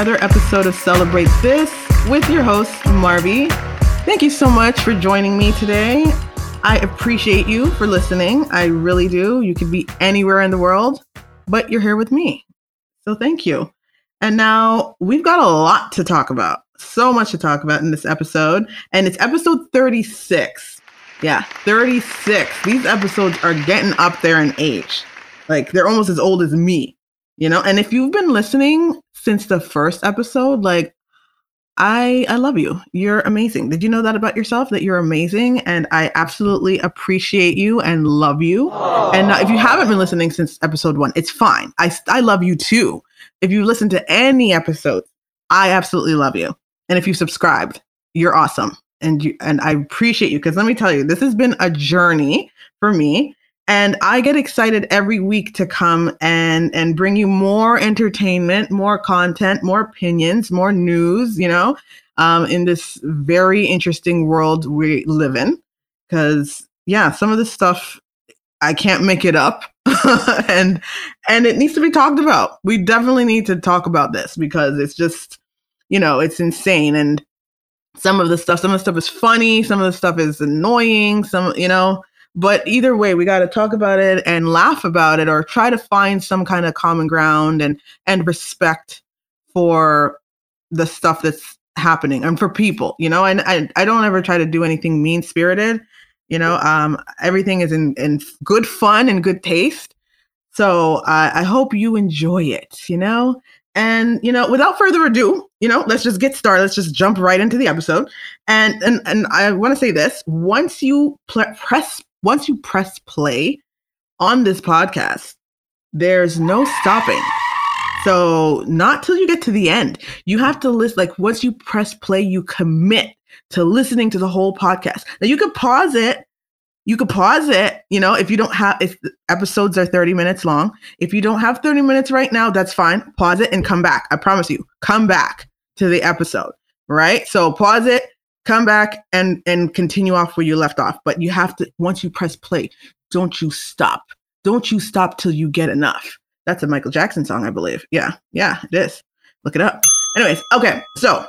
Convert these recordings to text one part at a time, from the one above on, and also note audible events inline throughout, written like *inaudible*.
another episode of Celebrate This with your host, Marby. Thank you so much for joining me today. I appreciate you for listening. I really do. You could be anywhere in the world, but you're here with me. So thank you. And now we've got a lot to talk about. So much to talk about in this episode. And it's episode 36. Yeah, 36. These episodes are getting up there in age. Like they're almost as old as me, you know? And if you've been listening since the first episode, like I I love you. You're amazing. Did you know that about yourself that you're amazing and I absolutely appreciate you and love you. Aww. And if you haven't been listening since episode 1, it's fine. I I love you too. If you listen to any episodes, I absolutely love you. And if you subscribed, you're awesome. And you and I appreciate you because let me tell you, this has been a journey for me and I get excited every week to come and and bring you more entertainment, more content, more opinions, more news, you know, um, in this very interesting world we live in. Because yeah, some of the stuff I can't make it up. *laughs* and and it needs to be talked about. We definitely need to talk about this because it's just, you know, it's insane. And some of the stuff, some of the stuff is funny, some of the stuff is annoying, some, you know, but either way, we got to talk about it and laugh about it or try to find some kind of common ground and and respect for the stuff that's happening and for people, you know, and I, I don't ever try to do anything mean spirited, you know, um, everything is in, in good fun and good taste. So uh, I hope you enjoy it, you know, and you know, without further ado, you know, let's just get started. Let's just jump right into the episode. And and and I want to say this: once you pl- press once you press play on this podcast, there's no stopping. So, not till you get to the end. You have to list, like, once you press play, you commit to listening to the whole podcast. Now, you could pause it. You could pause it, you know, if you don't have, if episodes are 30 minutes long. If you don't have 30 minutes right now, that's fine. Pause it and come back. I promise you, come back to the episode, right? So, pause it, come back and and continue off where you left off but you have to once you press play don't you stop. Don't you stop till you get enough. That's a michael jackson song i believe. Yeah yeah it is. Look it up. Anyways okay so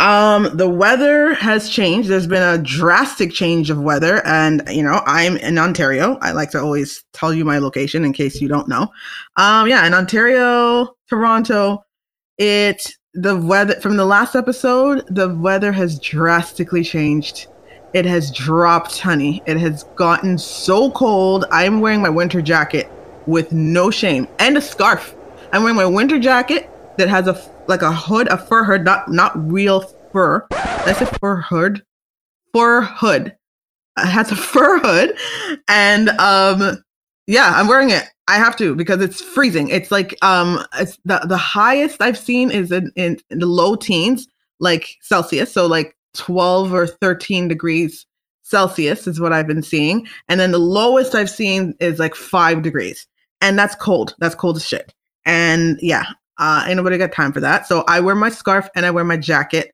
um the weather has changed. There's been a drastic change of weather and you know i'm in ontario. I like to always tell you my location in case you don't know. Um yeah in ontario toronto it the weather from the last episode, the weather has drastically changed. It has dropped, honey. It has gotten so cold. I'm wearing my winter jacket with no shame and a scarf. I'm wearing my winter jacket that has a like a hood, a fur hood, not not real fur. That's a fur hood. Fur hood. It has a fur hood, and um, yeah, I'm wearing it. I have to because it's freezing. It's like um it's the the highest I've seen is in, in, in the low teens, like Celsius, so like 12 or 13 degrees Celsius is what I've been seeing. And then the lowest I've seen is like 5 degrees. And that's cold. That's cold as shit. And yeah, uh ain't nobody got time for that. So I wear my scarf and I wear my jacket.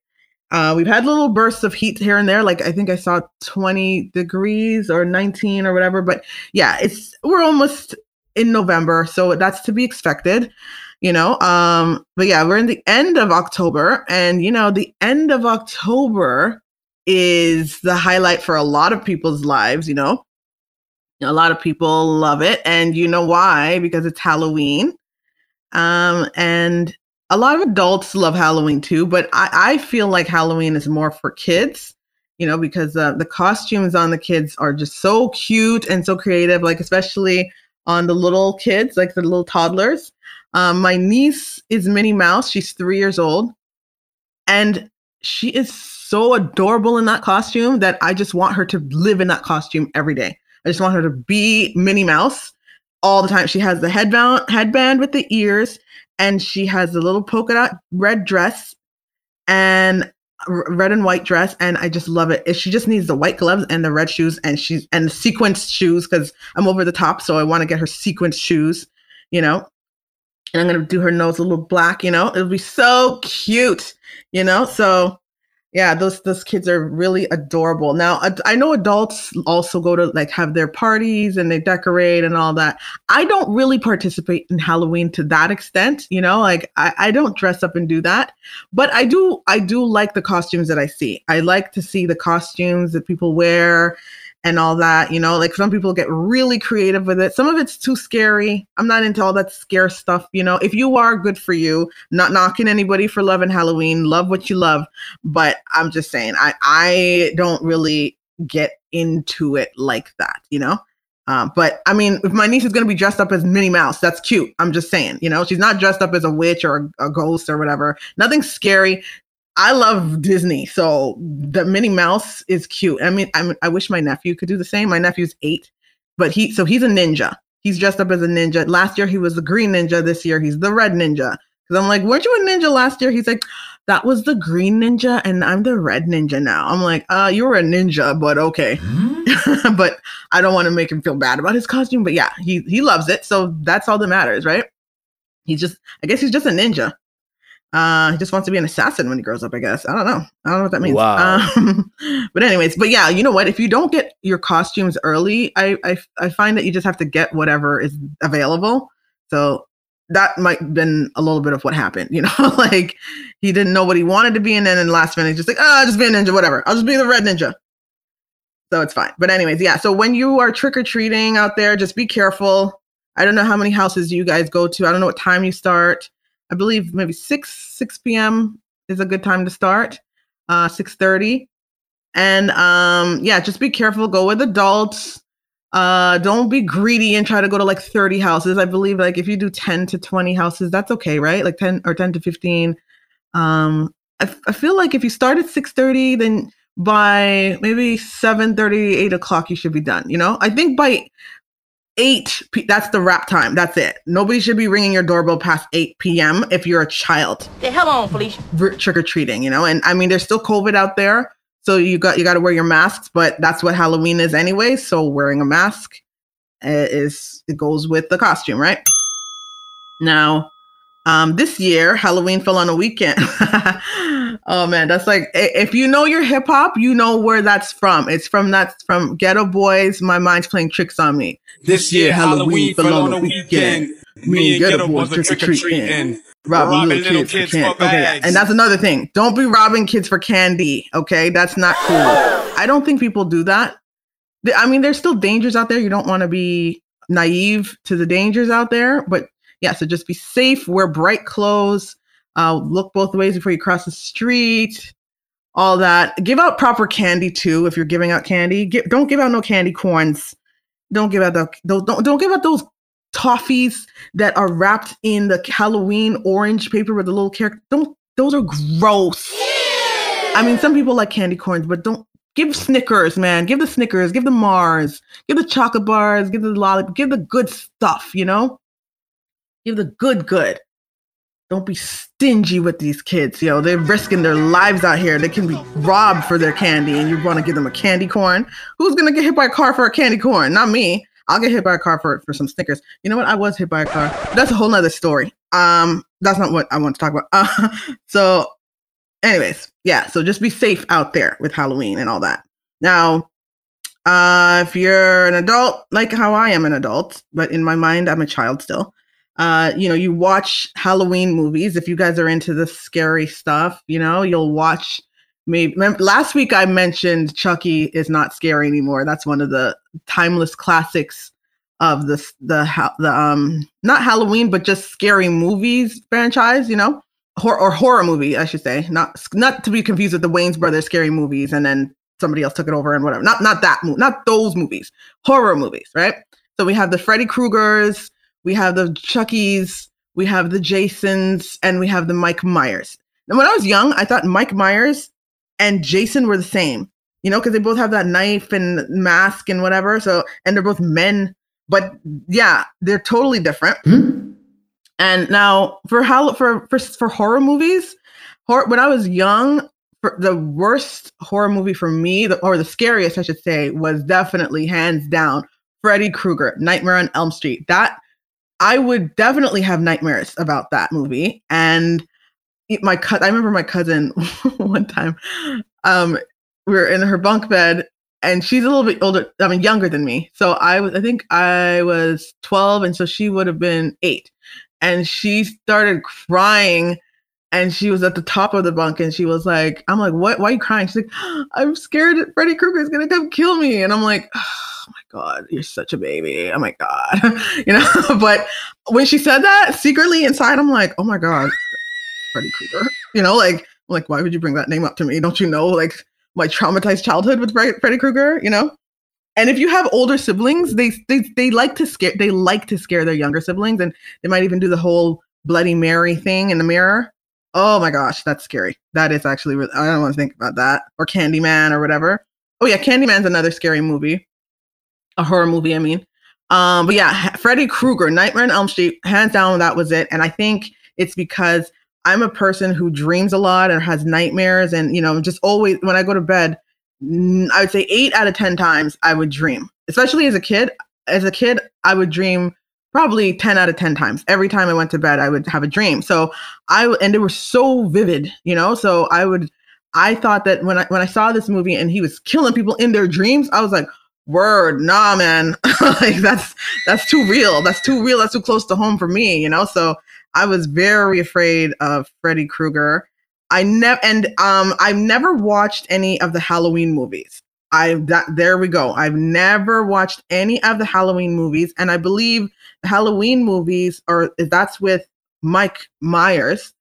Uh, we've had little bursts of heat here and there. Like I think I saw 20 degrees or 19 or whatever. But yeah, it's we're almost in November, so that's to be expected, you know. Um, but yeah, we're in the end of October, and you know, the end of October is the highlight for a lot of people's lives, you know. A lot of people love it, and you know why? Because it's Halloween. Um, and a lot of adults love Halloween too, but I, I feel like Halloween is more for kids you know, because uh, the costumes on the kids are just so cute and so creative. Like, especially on the little kids, like the little toddlers. Um, my niece is Minnie Mouse. She's three years old. And she is so adorable in that costume that I just want her to live in that costume every day. I just want her to be Minnie Mouse all the time. She has the headband headband with the ears and she has a little polka dot red dress and red and white dress and I just love it. She just needs the white gloves and the red shoes and she's and the sequence shoes because I'm over the top, so I want to get her sequence shoes, you know. And I'm gonna do her nose a little black, you know. It'll be so cute, you know. So yeah those those kids are really adorable. Now i know adults also go to like have their parties and they decorate and all that. I don't really participate in halloween to that extent you know like I, I don't dress up and do that. But i do i do like the costumes that i see. I like to see the costumes that people wear and all that. You know, like some people get really creative with it. Some of it's too scary. I'm not into all that scare stuff. You know, if you are, good for you. Not knocking anybody for loving Halloween. Love what you love. But I'm just saying, I I don't really get into it like that. You know. Um, but I mean, if my niece is going to be dressed up as Minnie Mouse, that's cute. I'm just saying, you know, she's not dressed up as a witch or a, a ghost or whatever. Nothing scary. I love Disney, so the Minnie Mouse is cute. I mean, I, I wish my nephew could do the same. My nephew's eight, but he so he's a ninja. He's dressed up as a ninja. Last year he was the green ninja. This year he's the red ninja. Because I'm like, weren't you a ninja last year? He's like, that was the green ninja, and I'm the red ninja now. I'm like, uh, you were a ninja, but okay. Mm-hmm. *laughs* but I don't want to make him feel bad about his costume. But yeah, he he loves it, so that's all that matters, right? He's just, I guess he's just a ninja. Uh, he just wants to be an assassin when he grows up, I guess. I don't know. I don't know what that means. Wow. Um, *laughs* but anyways, but yeah, you know what? If you don't get your costumes early, I, I I find that you just have to get whatever is available. So that might have been a little bit of what happened, *laughs* you know, like he didn't know what he wanted to be, and then in the last minute, just like, oh, I'll just be a ninja, whatever. I'll just be the red ninja. So it's fine. But anyways, yeah. So when you are trick or treating out there, just be careful. I don't know how many houses you guys go to. I don't know what time you start. I believe maybe 6 6 p.m. is a good time to start. Uh 6:30. And um yeah, just be careful, go with adults. Uh don't be greedy and try to go to like 30 houses. I believe like if you do 10 to 20 houses, that's okay, right? Like 10 or 10 to 15. Um I, I feel like if you start at 6:30, then by maybe 7 30 8 o'clock you should be done you know i think by 8 p- that's the wrap time. That's it. Nobody should be ringing your doorbell past 8 p.m if you're a child. The hell on felicia. R- trick-or-treating you know? And i mean there's still covid out there so you got you got to wear your masks but that's what halloween is anyway so wearing a mask uh, is it goes with the costume right? Now um, this year, Halloween fell on a weekend. *laughs* oh man, that's like if you know your hip hop, you know where that's from. It's from that's from Geto Boys. My mind's playing tricks on me. This year, Halloween, Halloween fell on a weekend. weekend. Me and Geto Boys trick or treating. Robbing, robbing little, little kids, kids, for candy. For okay, and that's another thing. Don't be robbing kids for candy. Okay, that's not cool. I don't think people do that. I mean, there's still dangers out there. You don't want to be naive to the dangers out there, but yeah, so just be safe, wear bright clothes, uh, look both ways before you cross the street, all that. Give out proper candy too if you're giving out candy. Give, don't give out no candy corns. Don't give out the don't don't, don't give out those toffees that are wrapped in the Halloween orange paper with the little character. Don't those are gross. I mean, some people like candy corns, but don't give Snickers, man. Give the Snickers, give the Mars, give the chocolate bars, give the lollipop, give the good stuff, you know? Give the good, good. Don't be stingy with these kids. yo. they're risking their lives out here. They can be robbed for their candy, and you want to give them a candy corn. Who's to get hit by a car for a candy corn? Not me. I'll get hit by a car for, for some Snickers. You know what? I was hit by a car. That's a whole nother story. Um, that's not what I want to talk about. Uh, *laughs* so, anyways, yeah. So just be safe out there with Halloween and all that. Now, uh, if you're an adult, like how I am an adult, but in my mind, I'm a child still uh, you know, you watch Halloween movies. If you guys are into the scary stuff, you know, you'll watch. Maybe last week I mentioned Chucky is not scary anymore. That's one of the timeless classics of the the the um not Halloween but just scary movies franchise. You know, Hor- or horror movie I should say. Not not to be confused with the Wayans brothers scary movies and then somebody else took it over and whatever. Not not that not those movies. Horror movies, right? So we have the Freddy Kruegers, we have the Chuckies, we have the Jasons, and we have the Mike Myers. And when I was young, I thought Mike Myers and Jason were the same, you know, because they both have that knife and mask and whatever. So, and they're both men, but yeah, they're totally different. Mm-hmm. And now for how for for for horror movies, horror, when I was young, the worst horror movie for me, the, or the scariest, I should say, was definitely hands down Freddy Krueger, Nightmare on Elm Street. That I would definitely have nightmares about that movie. And my cut. I remember my cousin *laughs* one time. Um, we were in her bunk bed, and she's a little bit older. I mean, younger than me. So I was. I think I was twelve, and so she would have been eight. And she started crying and she was at the top of the bunk and she was like, I'm like, what? Why are you crying? She's like, I'm scared that Freddy Krueger is going to come kill me. And I'm like, oh God, you're such a baby. Oh my God. *laughs* you know, *laughs* but when she said that secretly inside, I'm like, oh my God, Freddy Krueger, you know, like, like, why would you bring that name up to me? Don't you know, like my traumatized childhood with Freddy Krueger, you know? And if you have older siblings, they, they they like to scare they like to scare their younger siblings, and they might even do the whole Bloody Mary thing in the mirror Oh my gosh, that's scary. That is actually, I don't want to think about that. Or Candyman or whatever. Oh yeah, Candyman's another scary movie, a horror movie. I mean, um, but yeah, Freddy Krueger, Nightmare on Elm Street, hands down, that was it. And I think it's because I'm a person who dreams a lot and has nightmares, and you know, just always when I go to bed, I would say eight out of ten times I would dream. Especially as a kid. As a kid, I would dream probably 10 out of 10 times. Every time I went to bed, I would have a dream. So I, and they were so vivid, you know? So I would, I thought that when I, when I saw this movie and he was killing people in their dreams, I was like, word, nah, man. *laughs* like that's, that's too real. That's too real. That's too close to home for me, you know? So I was very afraid of Freddy Krueger. I never, and um, I've never watched any of the Halloween movies. I that there we go. I've never watched any of the Halloween movies, and I believe Halloween movies are that's with Mike Myers.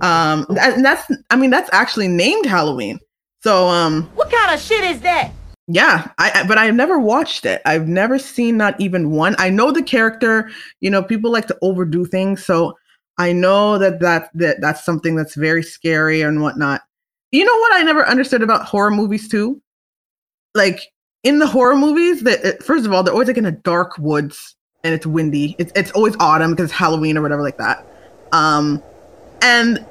Um, and that's I mean that's actually named Halloween. So um, what kind of shit is that? Yeah, I, I but I've never watched it. I've never seen not even one. I know the character. You know, people like to overdo things, so I know that that that that's something that's very scary and whatnot. You know what I never understood about horror movies too? Like in the horror movies, that first of all, they're always like in a dark woods and it's windy. It's it's always autumn because it's Halloween or whatever like that. Um, and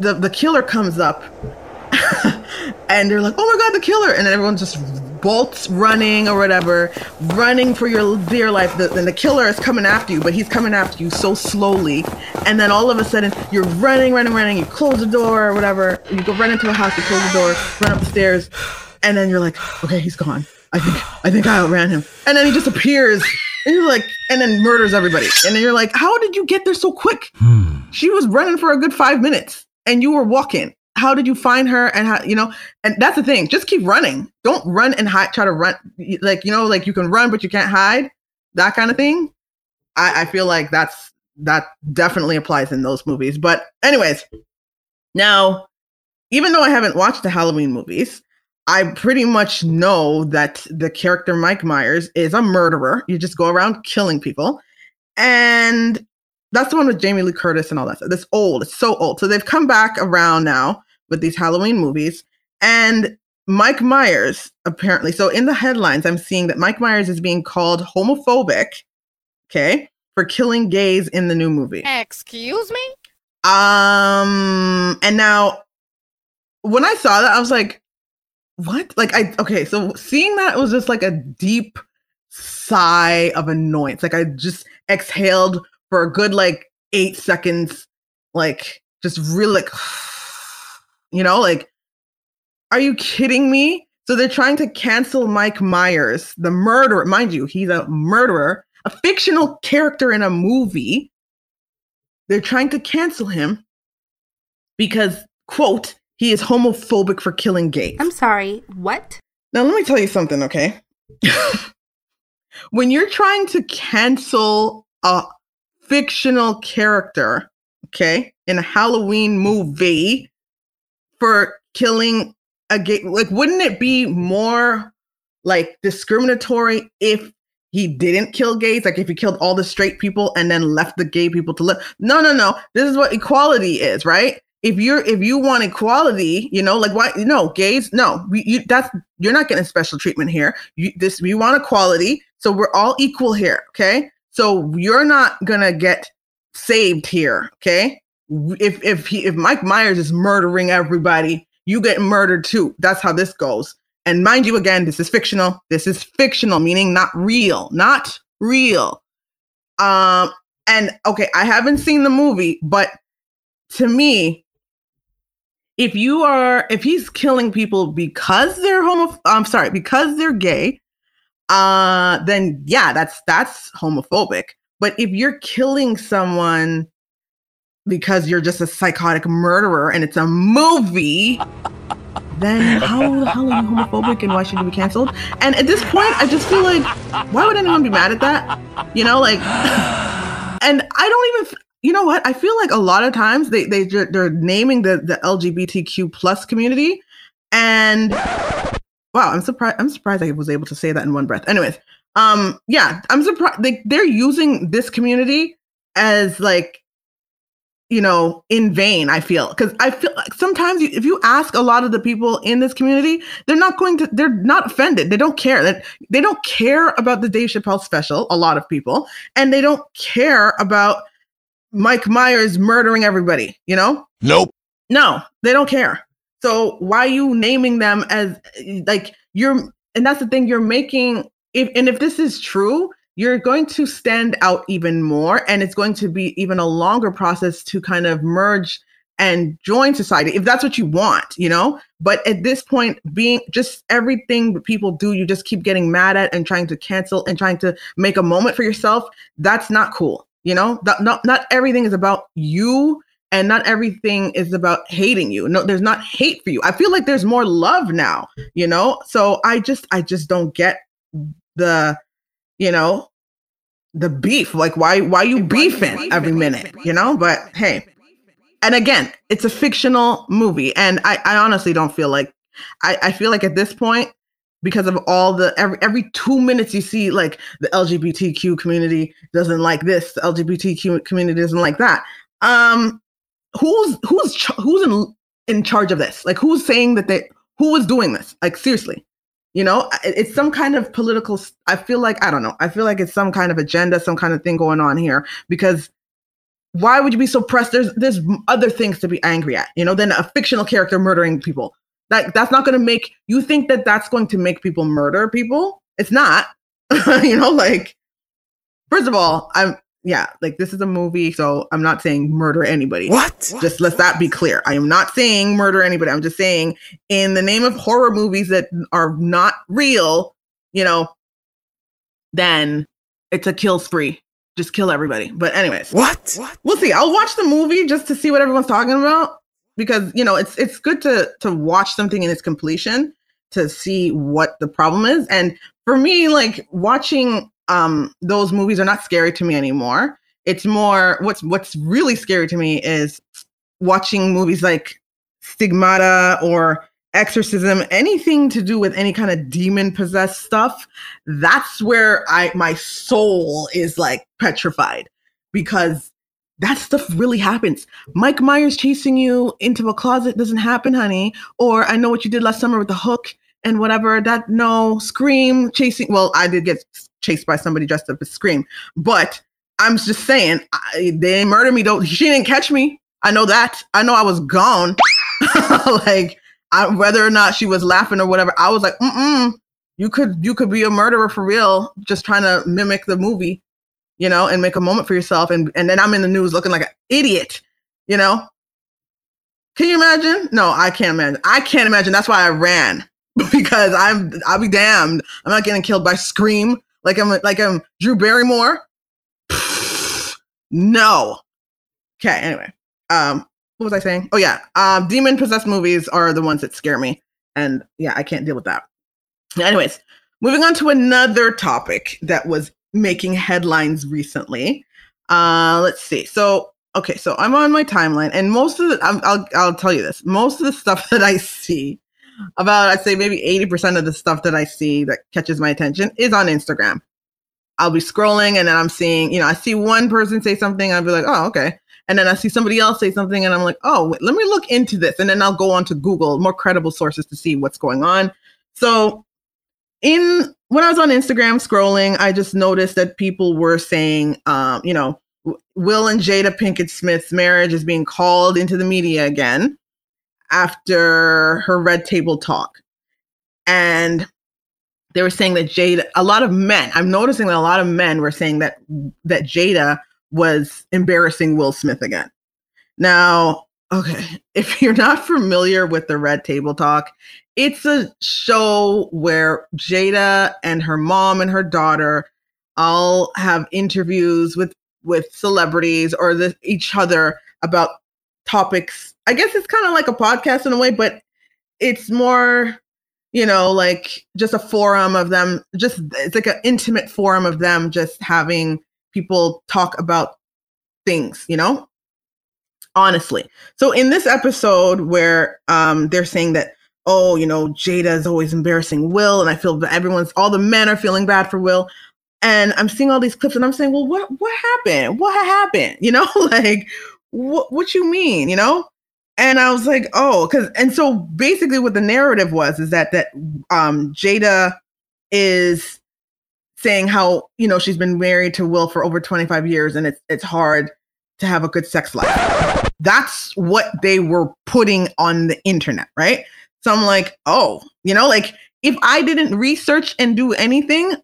the the killer comes up, *laughs* and they're like, "Oh my god, the killer!" And then everyone just bolts running or whatever, running for your dear life. The, and the killer is coming after you, but he's coming after you so slowly. And then all of a sudden, you're running, running, running. You close the door or whatever. You go run into a house, you close the door, run up the stairs, and then you're like, "Okay, he's gone." I think I think I outran him. And then he just appears and you're like, and then murders everybody. And then you're like, how did you get there so quick? Hmm. She was running for a good five minutes and you were walking. How did you find her? And how, you know, and that's the thing. Just keep running. Don't run and hide, try to run. Like, you know, like you can run, but you can't hide. That kind of thing. I, I feel like that's, that definitely applies in those movies. But, anyways, now, even though I haven't watched the Halloween movies, I pretty much know that the character Mike Myers is a murderer. You just go around killing people. And that's the one with Jamie Lee Curtis and all that stuff. That's old. It's so old. So they've come back around now with these Halloween movies. And Mike Myers, apparently, so in the headlines, I'm seeing that Mike Myers is being called homophobic, okay, for killing gays in the new movie. Excuse me? Um, and now when I saw that, I was like, what? Like I okay, so seeing that was just like a deep sigh of annoyance. Like I just exhaled for a good like eight seconds, like just really like *sighs* you know, like are you kidding me? So they're trying to cancel Mike Myers, the murderer. Mind you, he's a murderer, a fictional character in a movie. They're trying to cancel him because, quote, he is homophobic for killing gays. I'm sorry, what? Now, let me tell you something, okay? *laughs* when you're trying to cancel a fictional character, okay, in a Halloween movie for killing a gay, like, wouldn't it be more like discriminatory if he didn't kill gays, like if he killed all the straight people and then left the gay people to live? No, no, no. This is what equality is, right? if you're if you want equality, you know, like why no gays, no, we, you that's you're not getting special treatment here. You this we want equality, so we're all equal here, okay? So you're not gonna get saved here, okay? If if he if Mike Myers is murdering everybody, you get murdered too. That's how this goes. And mind you, again, this is fictional. This is fictional, meaning not real, not real. Um, and okay, I haven't seen the movie, but to me, if you are if he's killing people because they're homo I'm sorry, because they're gay, uh then yeah, that's that's homophobic. But if you're killing someone because you're just a psychotic murderer and it's a movie, then how the hell are you homophobic and why should you be canceled? And at this point, I just feel like, why would anyone be mad at that? You know, like, *sighs* and I don't even, you know what? I feel like a lot of times they they they're naming the the LGBTQ plus community, and wow, I'm surprised. I'm surprised I was able to say that in one breath. Anyways, um, yeah, I'm surprised they they're using this community as like you know, in vain, I feel. Because I feel like sometimes you, if you ask a lot of the people in this community, they're not going to, they're not offended. They don't care. They, they don't care about the Dave Chappelle special, a lot of people, and they don't care about Mike Myers murdering everybody, you know? Nope. No, they don't care. So why are you naming them as like you're, and that's the thing, you're making, if, and if this is true, you're going to stand out even more and it's going to be even a longer process to kind of merge and join society if that's what you want you know? But at this point being just everything that people do you just keep getting mad at and trying to cancel and trying to make a moment for yourself that's not cool you know? That, not not everything is about you and not everything is about hating you. No there's not hate for you. I feel like there's more love now you know? So i just i just don't get the you know, the beef. Like why why you beefing every minute, you know? But hey. And again, it's a fictional movie. And I, I honestly don't feel like I, I feel like at this point, because of all the every every two minutes you see like the LGBTQ community doesn't like this, the LGBTQ community doesn't like that. Um, who's who's who's in in charge of this? Like who's saying that they who is doing this? Like seriously, you know, it's some kind of political. I feel like, I don't know. I feel like it's some kind of agenda, some kind of thing going on here because why would you be so pressed? There's there's other things to be angry at, you know, than a fictional character murdering people. That that's not going to make you think that that's going to make people murder people. It's not. *laughs* you know, like first of all, I'm yeah, like this is a movie, so I'm not saying murder anybody. What? Just let that be clear. I am not saying murder anybody. I'm just saying in the name of horror movies that are not real, you know, then it's a kill spree. Just kill everybody. But anyways, what? what? We'll see. I'll watch the movie just to see what everyone's talking about because you know it's it's good to to watch something in its completion to see what the problem is. And for me, like watching um, those movies are not scary to me anymore. It's more what's what's really scary to me is watching movies like Stigmata or exorcism anything to do with any kind of demon possessed stuff that's where i my soul is like petrified because that stuff really happens. Mike myers chasing you into a closet doesn't happen honey. Or i know what you did last summer with the hook and whatever that no scream chasing well i did get chased by somebody dressed up as Scream. But I'm just saying, I, they didn't murder me. Though she didn't catch me. I know that. I know I was gone. *laughs* like I, whether or not she was laughing or whatever, I was like, mm you could you could be a murderer for real, just trying to mimic the movie, you know, and make a moment for yourself. And and then I'm in the news looking like an idiot, you know. Can you imagine? No, I can't imagine. I can't imagine. That's why I ran *laughs* because I'm I'll be damned. I'm not getting killed by Scream like I'm like I'm Drew Barrymore. *sighs* no. Okay, anyway. Um, what was I saying? Oh yeah. Um, demon possessed movies are the ones that scare me. And yeah, I can't deal with that. Anyways, moving on to another topic that was making headlines recently. Uh, let's see. So, okay, so I'm on my timeline, and most of the, I'll, I'll, I'll tell you this, most of the stuff *laughs* that I see about I'd say maybe 80% of the stuff that I see that catches my attention is on Instagram. I'll be scrolling and then I'm seeing, you know, I see one person say something, I'll be like, oh, okay. And then I see somebody else say something and I'm like, oh, wait, let me look into this. And then I'll go on to Google more credible sources to see what's going on. So in when I was on Instagram scrolling, I just noticed that people were saying, um, you know, Will and Jada Pinkett Smith's marriage is being called into the media again after her red table talk. And they were saying that Jada, a lot of men, I'm noticing that a lot of men were saying that that Jada was embarrassing Will Smith again. Now, okay, *laughs* if you're not familiar with the Red Table Talk, it's a show where Jada and her mom and her daughter all have interviews with with celebrities or the, each other about topics. I guess it's kind of like a podcast in a way, but it's more you know like just a forum of them just it's like an intimate forum of them just having people talk about things you know? Honestly. So in this episode where um they're saying that oh you know jada is always embarrassing will and i feel that everyone's all the men are feeling bad for will and i'm seeing all these clips and i'm saying well what what happened? What happened? You know? *laughs* Like what what you mean you know and I was like, oh, because and so basically what the narrative was is that that um Jada is saying how you know she's been married to Will for over 25 years and it's it's hard to have a good sex life. That's what they were putting on the internet, right? So I'm like, oh, you know, like if I didn't research and do anything,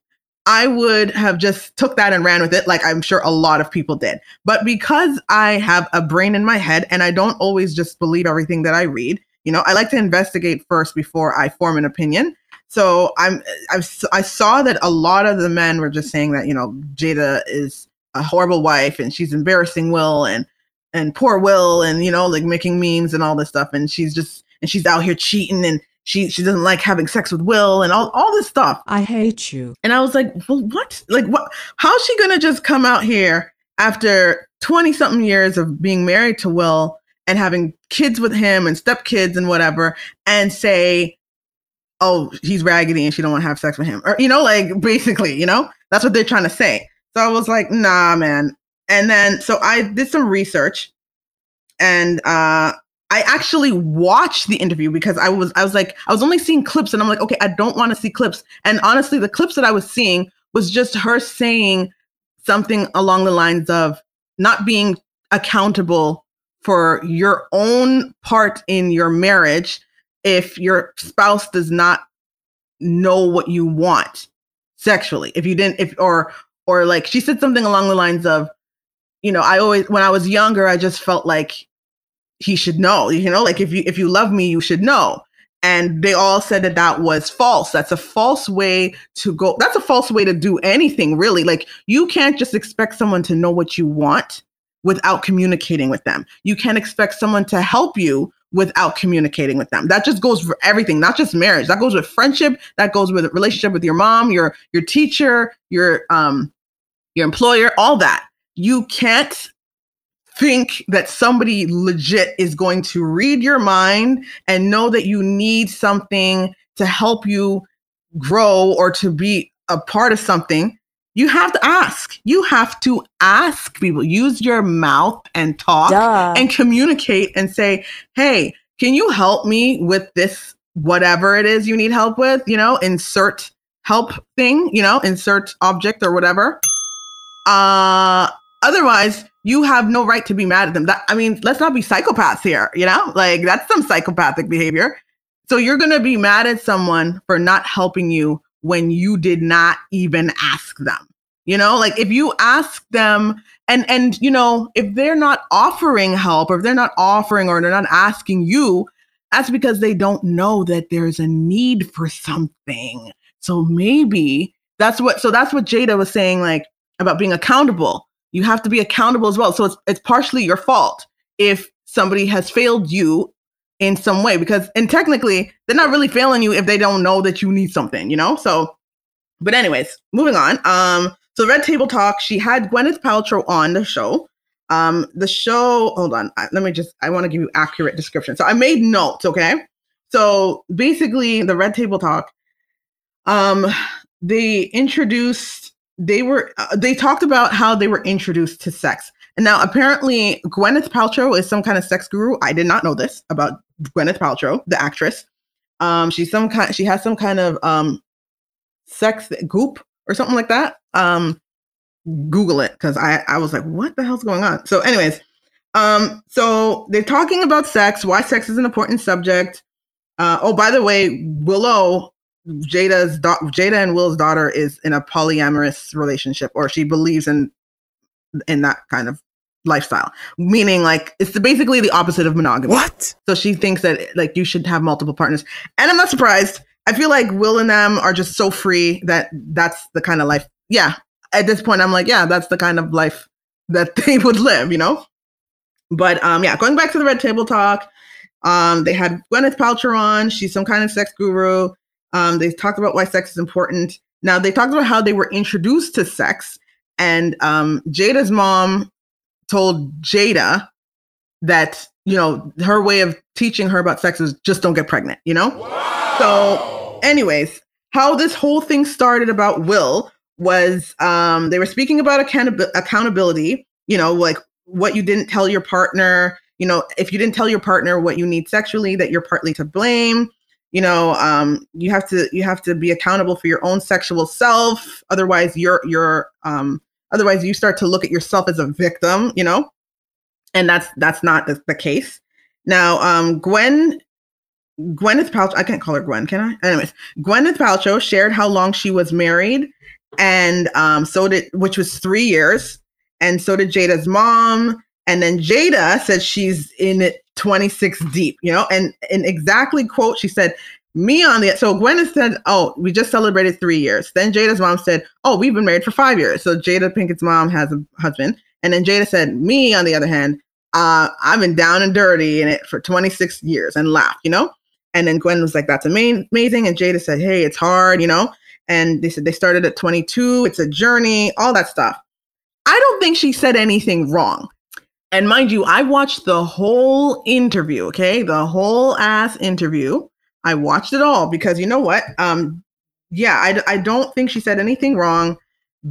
I would have just took that and ran with it like I'm sure a lot of people did. But because I have a brain in my head and I don't always just believe everything that I read, you know, I like to investigate first before I form an opinion. So I'm I've, I saw that a lot of the men were just saying that, you know, Jada is a horrible wife and she's embarrassing Will and and poor Will and you know, like making memes and all this stuff and she's just and she's out here cheating and she she doesn't like having sex with Will and all, all this stuff. I hate you. And I was like, well, what? Like what how's she gonna just come out here after 20 something years of being married to Will and having kids with him and stepkids and whatever and say, oh, he's raggedy and she don't want to have sex with him. Or, you know, like basically, you know, that's what they're trying to say. So I was like, nah, man. And then so I did some research and uh I actually watched the interview because I was I was like I was only seeing clips and I'm like okay I don't want to see clips. And honestly the clips that I was seeing was just her saying something along the lines of not being accountable for your own part in your marriage if your spouse does not know what you want sexually. If you didn't if or or like she said something along the lines of you know I always when I was younger I just felt like he should know you know like if you if you love me you should know. And they all said that that was false. That's a false way to go that's a false way to do anything really. Like you can't just expect someone to know what you want without communicating with them. You can't expect someone to help you without communicating with them. That just goes for everything not just marriage. That goes with friendship that goes with relationship with your mom your your teacher your um your employer all that. You can't think that somebody legit is going to read your mind and know that you need something to help you grow or to be a part of something, you have to ask. You have to ask people. Use your mouth and talk Duh. and communicate and say, hey, can you help me with this, whatever it is you need help with? You know, insert help thing, you know, insert object or whatever. Uh, otherwise, you have no right to be mad at them. That I mean, let's not be psychopaths here, you know? Like that's some psychopathic behavior. So you're going to be mad at someone for not helping you when you did not even ask them. You know, like if you ask them and and you know, if they're not offering help or if they're not offering or they're not asking you, that's because they don't know that there's a need for something. So maybe that's what so that's what Jada was saying like about being accountable you have to be accountable as well. So it's it's partially your fault if somebody has failed you in some way because and technically they're not really failing you if they don't know that you need something, you know? So but anyways, moving on. Um so Red Table Talk, she had Gwyneth Paltrow on the show. Um the show, hold on. Let me just I want to give you accurate description. So I made notes, okay? So basically the Red Table Talk um they introduced they were uh, they talked about how they were introduced to sex. And now apparently Gwyneth Paltrow is some kind of sex guru. I did not know this about Gwyneth Paltrow, the actress. Um, she's some kind she has some kind of um sex goop or something like that. Um Google it because I, I was like, what the hell's going on? So, anyways, um, so they're talking about sex, why sex is an important subject. Uh, oh, by the way, Willow Jada's da- Jada and Will's daughter is in a polyamorous relationship, or she believes in in that kind of lifestyle, meaning like it's the, basically the opposite of monogamy. What? So she thinks that like you should have multiple partners, and I'm not surprised. I feel like Will and them are just so free that that's the kind of life. Yeah, at this point, I'm like, yeah, that's the kind of life that *laughs* they would live, you know. But um, yeah, going back to the Red Table Talk, um, they had Gwyneth Paltrow on. She's some kind of sex guru. Um, they talked about why sex is important. Now they talked about how they were introduced to sex, and um, Jada's mom told Jada that you know her way of teaching her about sex is just don't get pregnant. You know. Wow. So, anyways, how this whole thing started about Will was um, they were speaking about account- accountability. You know, like what you didn't tell your partner. You know, if you didn't tell your partner what you need sexually, that you're partly to blame you know um, you have to you have to be accountable for your own sexual self. Otherwise you're you're um, otherwise you start to look at yourself as a victim you know? And that's that's not the, the case. Now um, gwen gwyneth paltrow i can't call her gwen can i? Anyways gwyneth paltrow shared how long she was married and um, so did which was three years and so did jada's mom. And then Jada said she's in it 26 deep, you know, and in exactly quote, she said, me on the so Gwen said, Oh, we just celebrated three years. Then Jada's mom said, Oh, we've been married for five years. So Jada Pinkett's mom has a husband. And then Jada said, Me, on the other hand, uh, I've been down and dirty in it for 26 years and laughed, you know? And then Gwen was like, That's amazing. And Jada said, Hey, it's hard, you know? And they said they started at 22, it's a journey, all that stuff. I don't think she said anything wrong. And mind you, I watched the whole interview, okay? The whole ass interview. I watched it all because you know what? Um, yeah, I, I don't think she said anything wrong.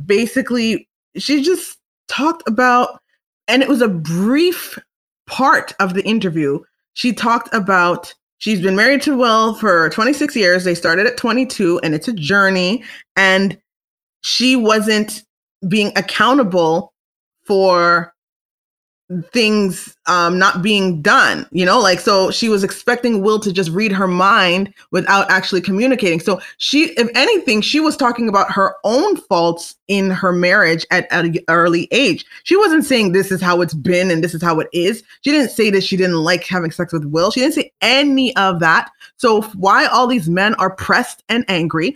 Basically, she just talked about, and it was a brief part of the interview. She talked about she's been married to Will for 26 years. They started at 22, and it's a journey. And she wasn't being accountable for things um not being done you know like so she was expecting will to just read her mind without actually communicating. So she if anything she was talking about her own faults in her marriage at, at an early age. She wasn't saying this is how it's been and this is how it is. She didn't say that she didn't like having sex with will. She didn't say any of that. So why all these men are pressed and angry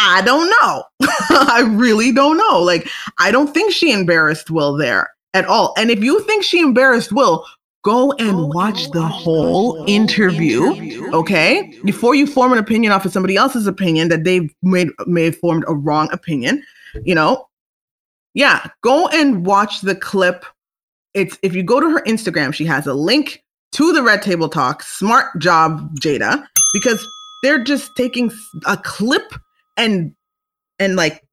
I don't know. *laughs* I really don't know. Like, I don't think she embarrassed Will there at all. And if you think she embarrassed Will, go and go watch and the watch whole, the interview, interview, okay? Before you form an opinion off of somebody else's opinion that they've made may have formed a wrong opinion, you know. Yeah, go and watch the clip. It's if you go to her Instagram, she has a link to the Red Table Talk. Smart job, Jada, because they're just taking a clip and and like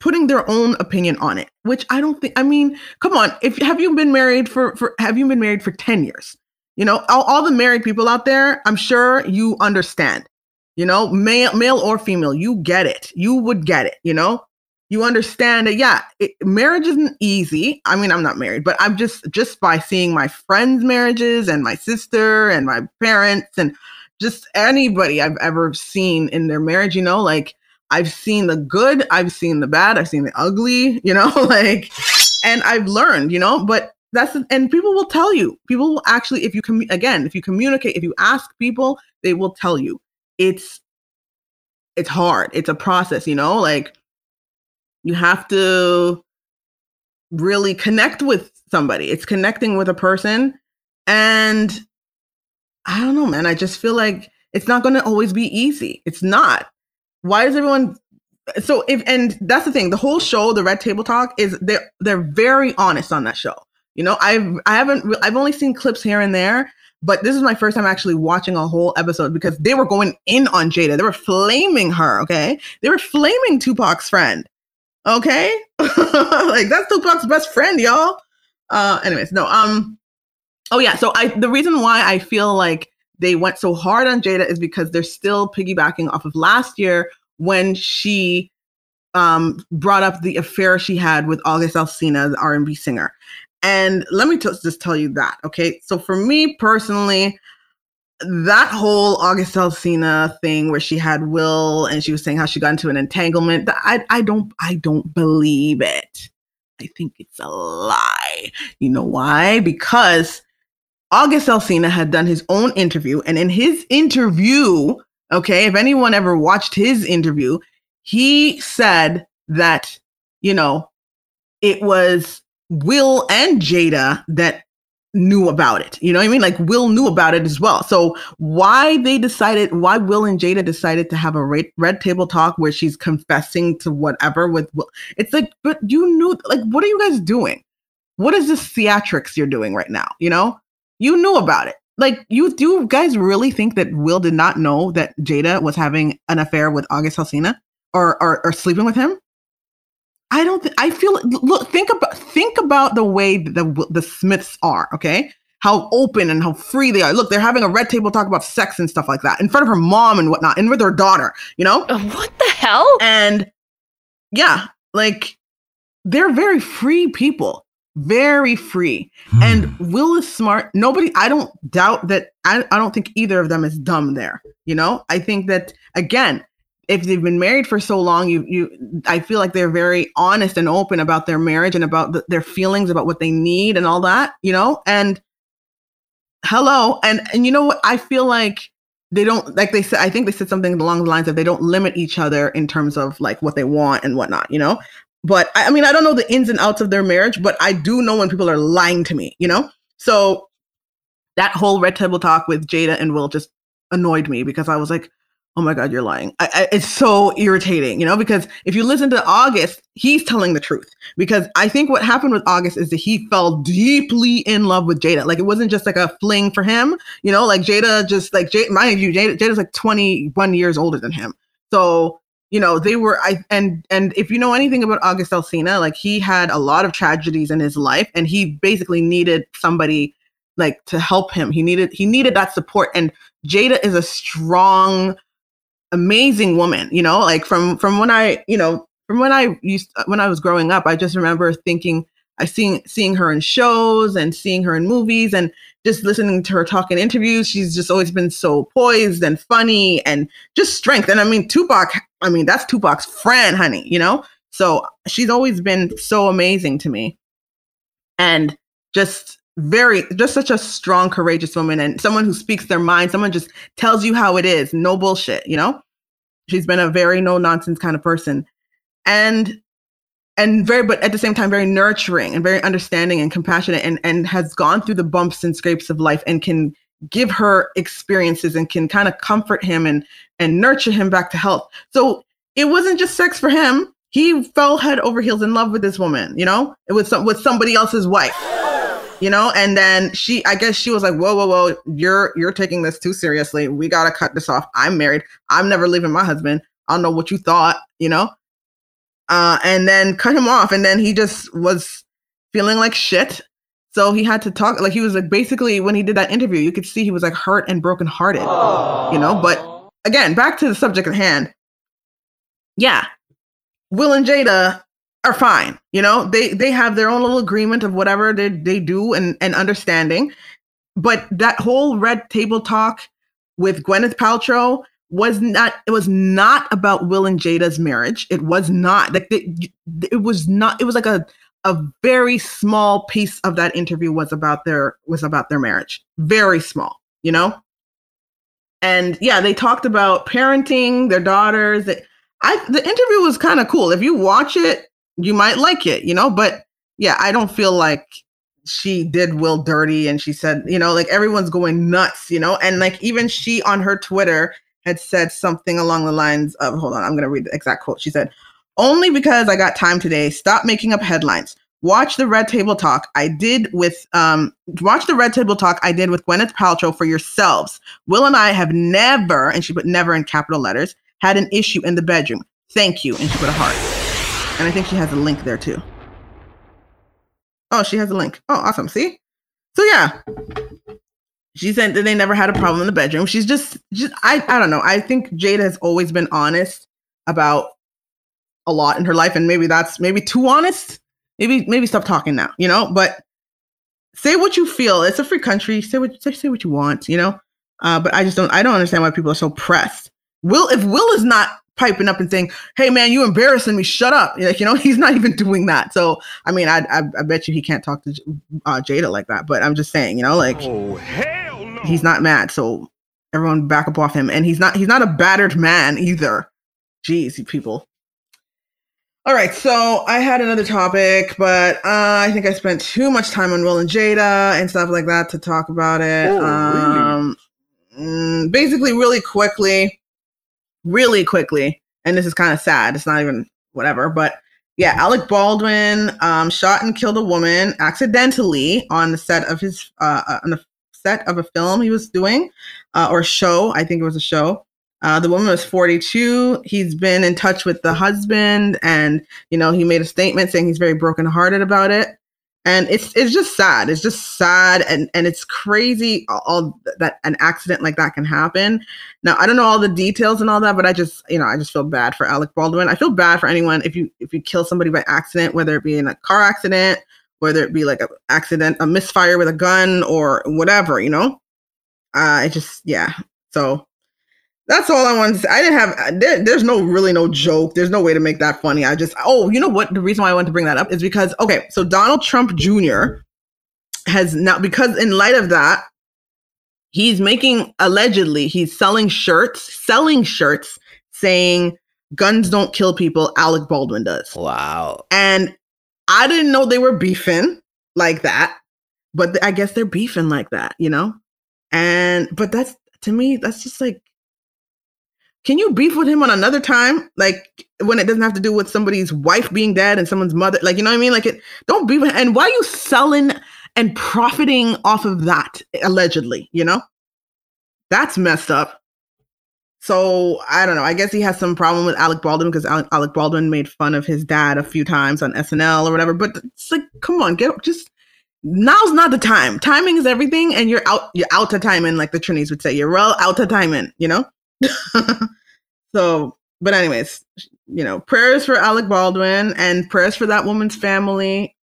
putting their own opinion on it, which I don't think. I mean, come on. If have you been married for for have you been married for ten years? You know, all, all the married people out there, I'm sure you understand. You know, male male or female, you get it. You would get it. You know, you understand that. Yeah, it, marriage isn't easy. I mean, I'm not married, but I'm just just by seeing my friends' marriages and my sister and my parents and just anybody I've ever seen in their marriage. You know, like I've seen the good, I've seen the bad, I've seen the ugly, you know, *laughs* like, and I've learned, you know, but that's, and people will tell you, people will actually, if you come, again, if you communicate, if you ask people, they will tell you it's, it's hard. It's a process, you know, like you have to really connect with somebody. It's connecting with a person. And I don't know, man. I just feel like it's not going to always be easy. It's not why is everyone so if and that's the thing the whole show the red table talk is they're they're very honest on that show. You know i've i haven't i've only seen clips here and there but this is my first time actually watching a whole episode because they were going in on jada. They were flaming her okay? They were flaming tupac's friend okay? *laughs* Like that's tupac's best friend y'all. Uh anyways no um oh yeah so i the reason why i feel like they went so hard on Jada is because they're still piggybacking off of last year when she um, brought up the affair she had with August Alsina, the R&B singer. And let me t- just tell you that, okay? So for me personally, that whole August Alsina thing where she had Will and she was saying how she got into an entanglement, I I don't I don't believe it. I think it's a lie. You know why? Because August Alsina had done his own interview, and in his interview, okay, if anyone ever watched his interview, he said that, you know, it was Will and Jada that knew about it. You know what I mean? Like Will knew about it as well. So why they decided, why Will and Jada decided to have a red, red table talk where she's confessing to whatever with Will. It's like, but you knew, like, what are you guys doing? What is this theatrics you're doing right now? You know, you knew about it. Like, you do you guys really think that Will did not know that Jada was having an affair with August Alsina or, or, or sleeping with him? I don't. Th- I feel. Look. Think about. Think about the way the the Smiths are. Okay. How open and how free they are. Look, they're having a red table talk about sex and stuff like that in front of her mom and whatnot, and with her daughter. You know. Uh, what the hell? And yeah, like they're very free people. Very free. Hmm. And Will is smart. Nobody. I don't doubt that. I. I don't think either of them is dumb. There. You know. I think that again if they've been married for so long, you you I feel like they're very honest and open about their marriage and about the, their feelings about what they need and all that, you know. And hello, and and you know what? I feel like they don't like they said. I think they said something along the lines of they don't limit each other in terms of like what they want and whatnot, you know. But I, I mean, I don't know the ins and outs of their marriage, but I do know when people are lying to me, you know. So that whole red table talk with Jada and Will just annoyed me because I was like, oh my god you're lying. I, I, it's so irritating you know? Because if you listen to august he's telling the truth. Because i think what happened with august is that he fell deeply in love with jada. Like it wasn't just like a fling for him you know? Like jada just like jada mind you jada, jada's like 21 years older than him. So you know they were i and and if you know anything about august alsina like he had a lot of tragedies in his life and he basically needed somebody like to help him. He needed he needed that support and jada is a strong amazing woman you know? Like from from when i you know from when i used when i was growing up i just remember thinking i seeing seeing her in shows and seeing her in movies and just listening to her talk in interviews she's just always been so poised and funny and just strength. And i mean tupac i mean that's tupac's friend honey you know? So she's always been so amazing to me. And just very just such a strong courageous woman and someone who speaks their mind someone just tells you how it is no bullshit you know? She's been a very no nonsense kind of person. And and very but at the same time very nurturing and very understanding and compassionate and and has gone through the bumps and scrapes of life and can give her experiences and can kind of comfort him and and nurture him back to health. So it wasn't just sex for him. He fell head over heels in love with this woman you know? It was some, with somebody else's wife you know? And then she i guess she was like whoa whoa whoa you're you're taking this too seriously. We gotta cut this off. I'm married. I'm never leaving my husband. I don't know what you thought you know uh and then cut him off and then he just was feeling like shit so he had to talk like he was like basically when he did that interview you could see he was like hurt and broken hearted you know but again back to the subject at hand yeah will and jada are fine. You know, they they have their own little agreement of whatever they, they do and, and understanding. But that whole red table talk with Gwyneth Paltrow was not it was not about Will and Jada's marriage. It was not like it, it was not it was like a a very small piece of that interview was about their was about their marriage. Very small, you know? And yeah, they talked about parenting their daughters. I the interview was kind of cool. If you watch it, you might like it, you know, but yeah, I don't feel like she did Will dirty and she said, you know, like everyone's going nuts, you know, and like even she on her Twitter had said something along the lines of, hold on, I'm going to read the exact quote. She said, only because I got time today, stop making up headlines. Watch the Red Table Talk I did with um watch the Red Table Talk I did with Gwyneth Paltrow for yourselves. Will and I have never, and she put never in capital letters, had an issue in the bedroom. Thank you. And she put a heart. And I think she has a link there too. Oh, she has a link. Oh, awesome. See? So yeah. She said that they never had a problem in the bedroom. She's just just I I don't know. I think Jada has always been honest about a lot in her life and maybe that's maybe too honest. Maybe maybe stop talking now, you know? But say what you feel. It's a free country. Say what say, say what you want, you know? Uh, but I just don't I don't understand why people are so pressed. Will if Will is not piping up and saying, "Hey, man, you embarrassing me. Shut up." Like, you know, *laughs* he's not even doing that. So, I mean, I I, I bet you he can't talk to uh, Jada like that. But I'm just saying, you know, like, oh no, he's not mad. So everyone back up off him, and he's not he's not a battered man either. Jeez, you people. All right, so I had another topic, but uh, I think I spent too much time on Will and Jada and stuff like that to talk about it. Oh, um, really? Mm, basically, really quickly, really quickly, and this is kind of sad. It's not even whatever, but yeah, Alec Baldwin um, shot and killed a woman accidentally on the set of his uh, uh on the set of a film he was doing uh, or show. I think it was a show. Uh, the woman was 42. He's been in touch with the husband, and you know he made a statement saying he's very brokenhearted about it. And it's it's just sad. It's just sad, and and it's crazy all that an accident like that can happen. Now I don't know all the details and all that, but I just you know I just feel bad for Alec Baldwin. I feel bad for anyone if you if you kill somebody by accident, whether it be in a car accident, whether it be like an accident, a misfire with a gun, or whatever. You know, uh, it just yeah. So that's all I wanted to say. I didn't have there, there's no really no joke. There's no way to make that funny. I just oh, you know what? The reason why I wanted to bring that up is because okay, so Donald Trump Jr. has now because in light of that, he's making allegedly he's selling shirts, selling shirts saying guns don't kill people, Alec Baldwin does. Wow. And I didn't know they were beefing like that, but I guess they're beefing like that, you know? And but that's to me that's just like can you beef with him on another time? Like when it doesn't have to do with somebody's wife being dead and someone's mother. Like, you know what I mean? Like it don't beef and why are you selling and profiting off of that allegedly, you know? That's messed up. So I don't know. I guess he has some problem with Alec Baldwin because Alec, Baldwin made fun of his dad a few times on SNL or whatever. But it's like, come on, get just now's not the time. Timing is everything, and you're out. You're out to timing, like the Trinis would say. You're well out to timing. You know. *laughs* so, but anyways, you know, prayers for Alec Baldwin and prayers for that woman's family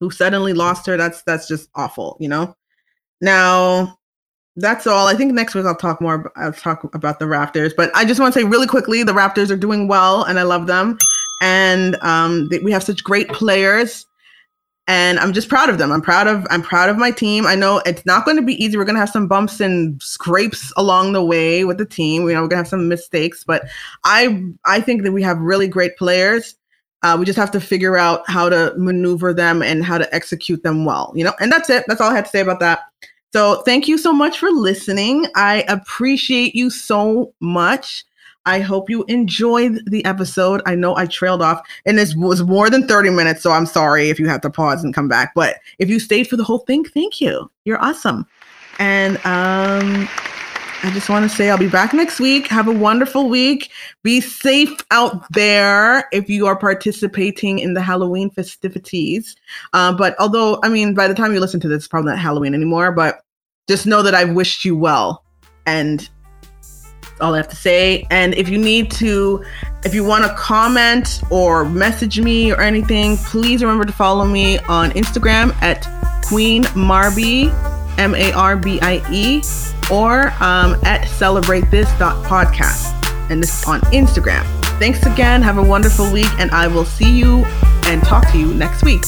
who suddenly lost her. That's that's just awful, you know. Now, that's all. I think next week I'll talk more. I'll talk about the Raptors, but I just want to say really quickly, the Raptors are doing well, and I love them. And um, we have such great players and I'm just proud of them. I'm proud of I'm proud of my team. I know it's not going to be easy. We're going to have some bumps and scrapes along the way with the team. You know, we're going to have some mistakes, but I I think that we have really great players. Uh, we just have to figure out how to maneuver them and how to execute them well. You know, and that's it. That's all I had to say about that. So thank you so much for listening. I appreciate you so much. I hope you enjoyed the episode. I know I trailed off and this was more than 30 minutes, so I'm sorry if you had to pause and come back. But if you stayed for the whole thing, thank you. You're awesome. And um I just want to say I'll be back next week. Have a wonderful week. Be safe out there if you are participating in the Halloween festivities. Uh, but although, I mean, by the time you listen to this, probably not Halloween anymore. But just know that I've wished you well. And all I have to say. And if you need to, if you want to comment or message me or anything, please remember to follow me on Instagram at Queen Marbie, M A R B I E, or um, at celebrate this podcast. And this is on Instagram. Thanks again. Have a wonderful week, and I will see you and talk to you next week.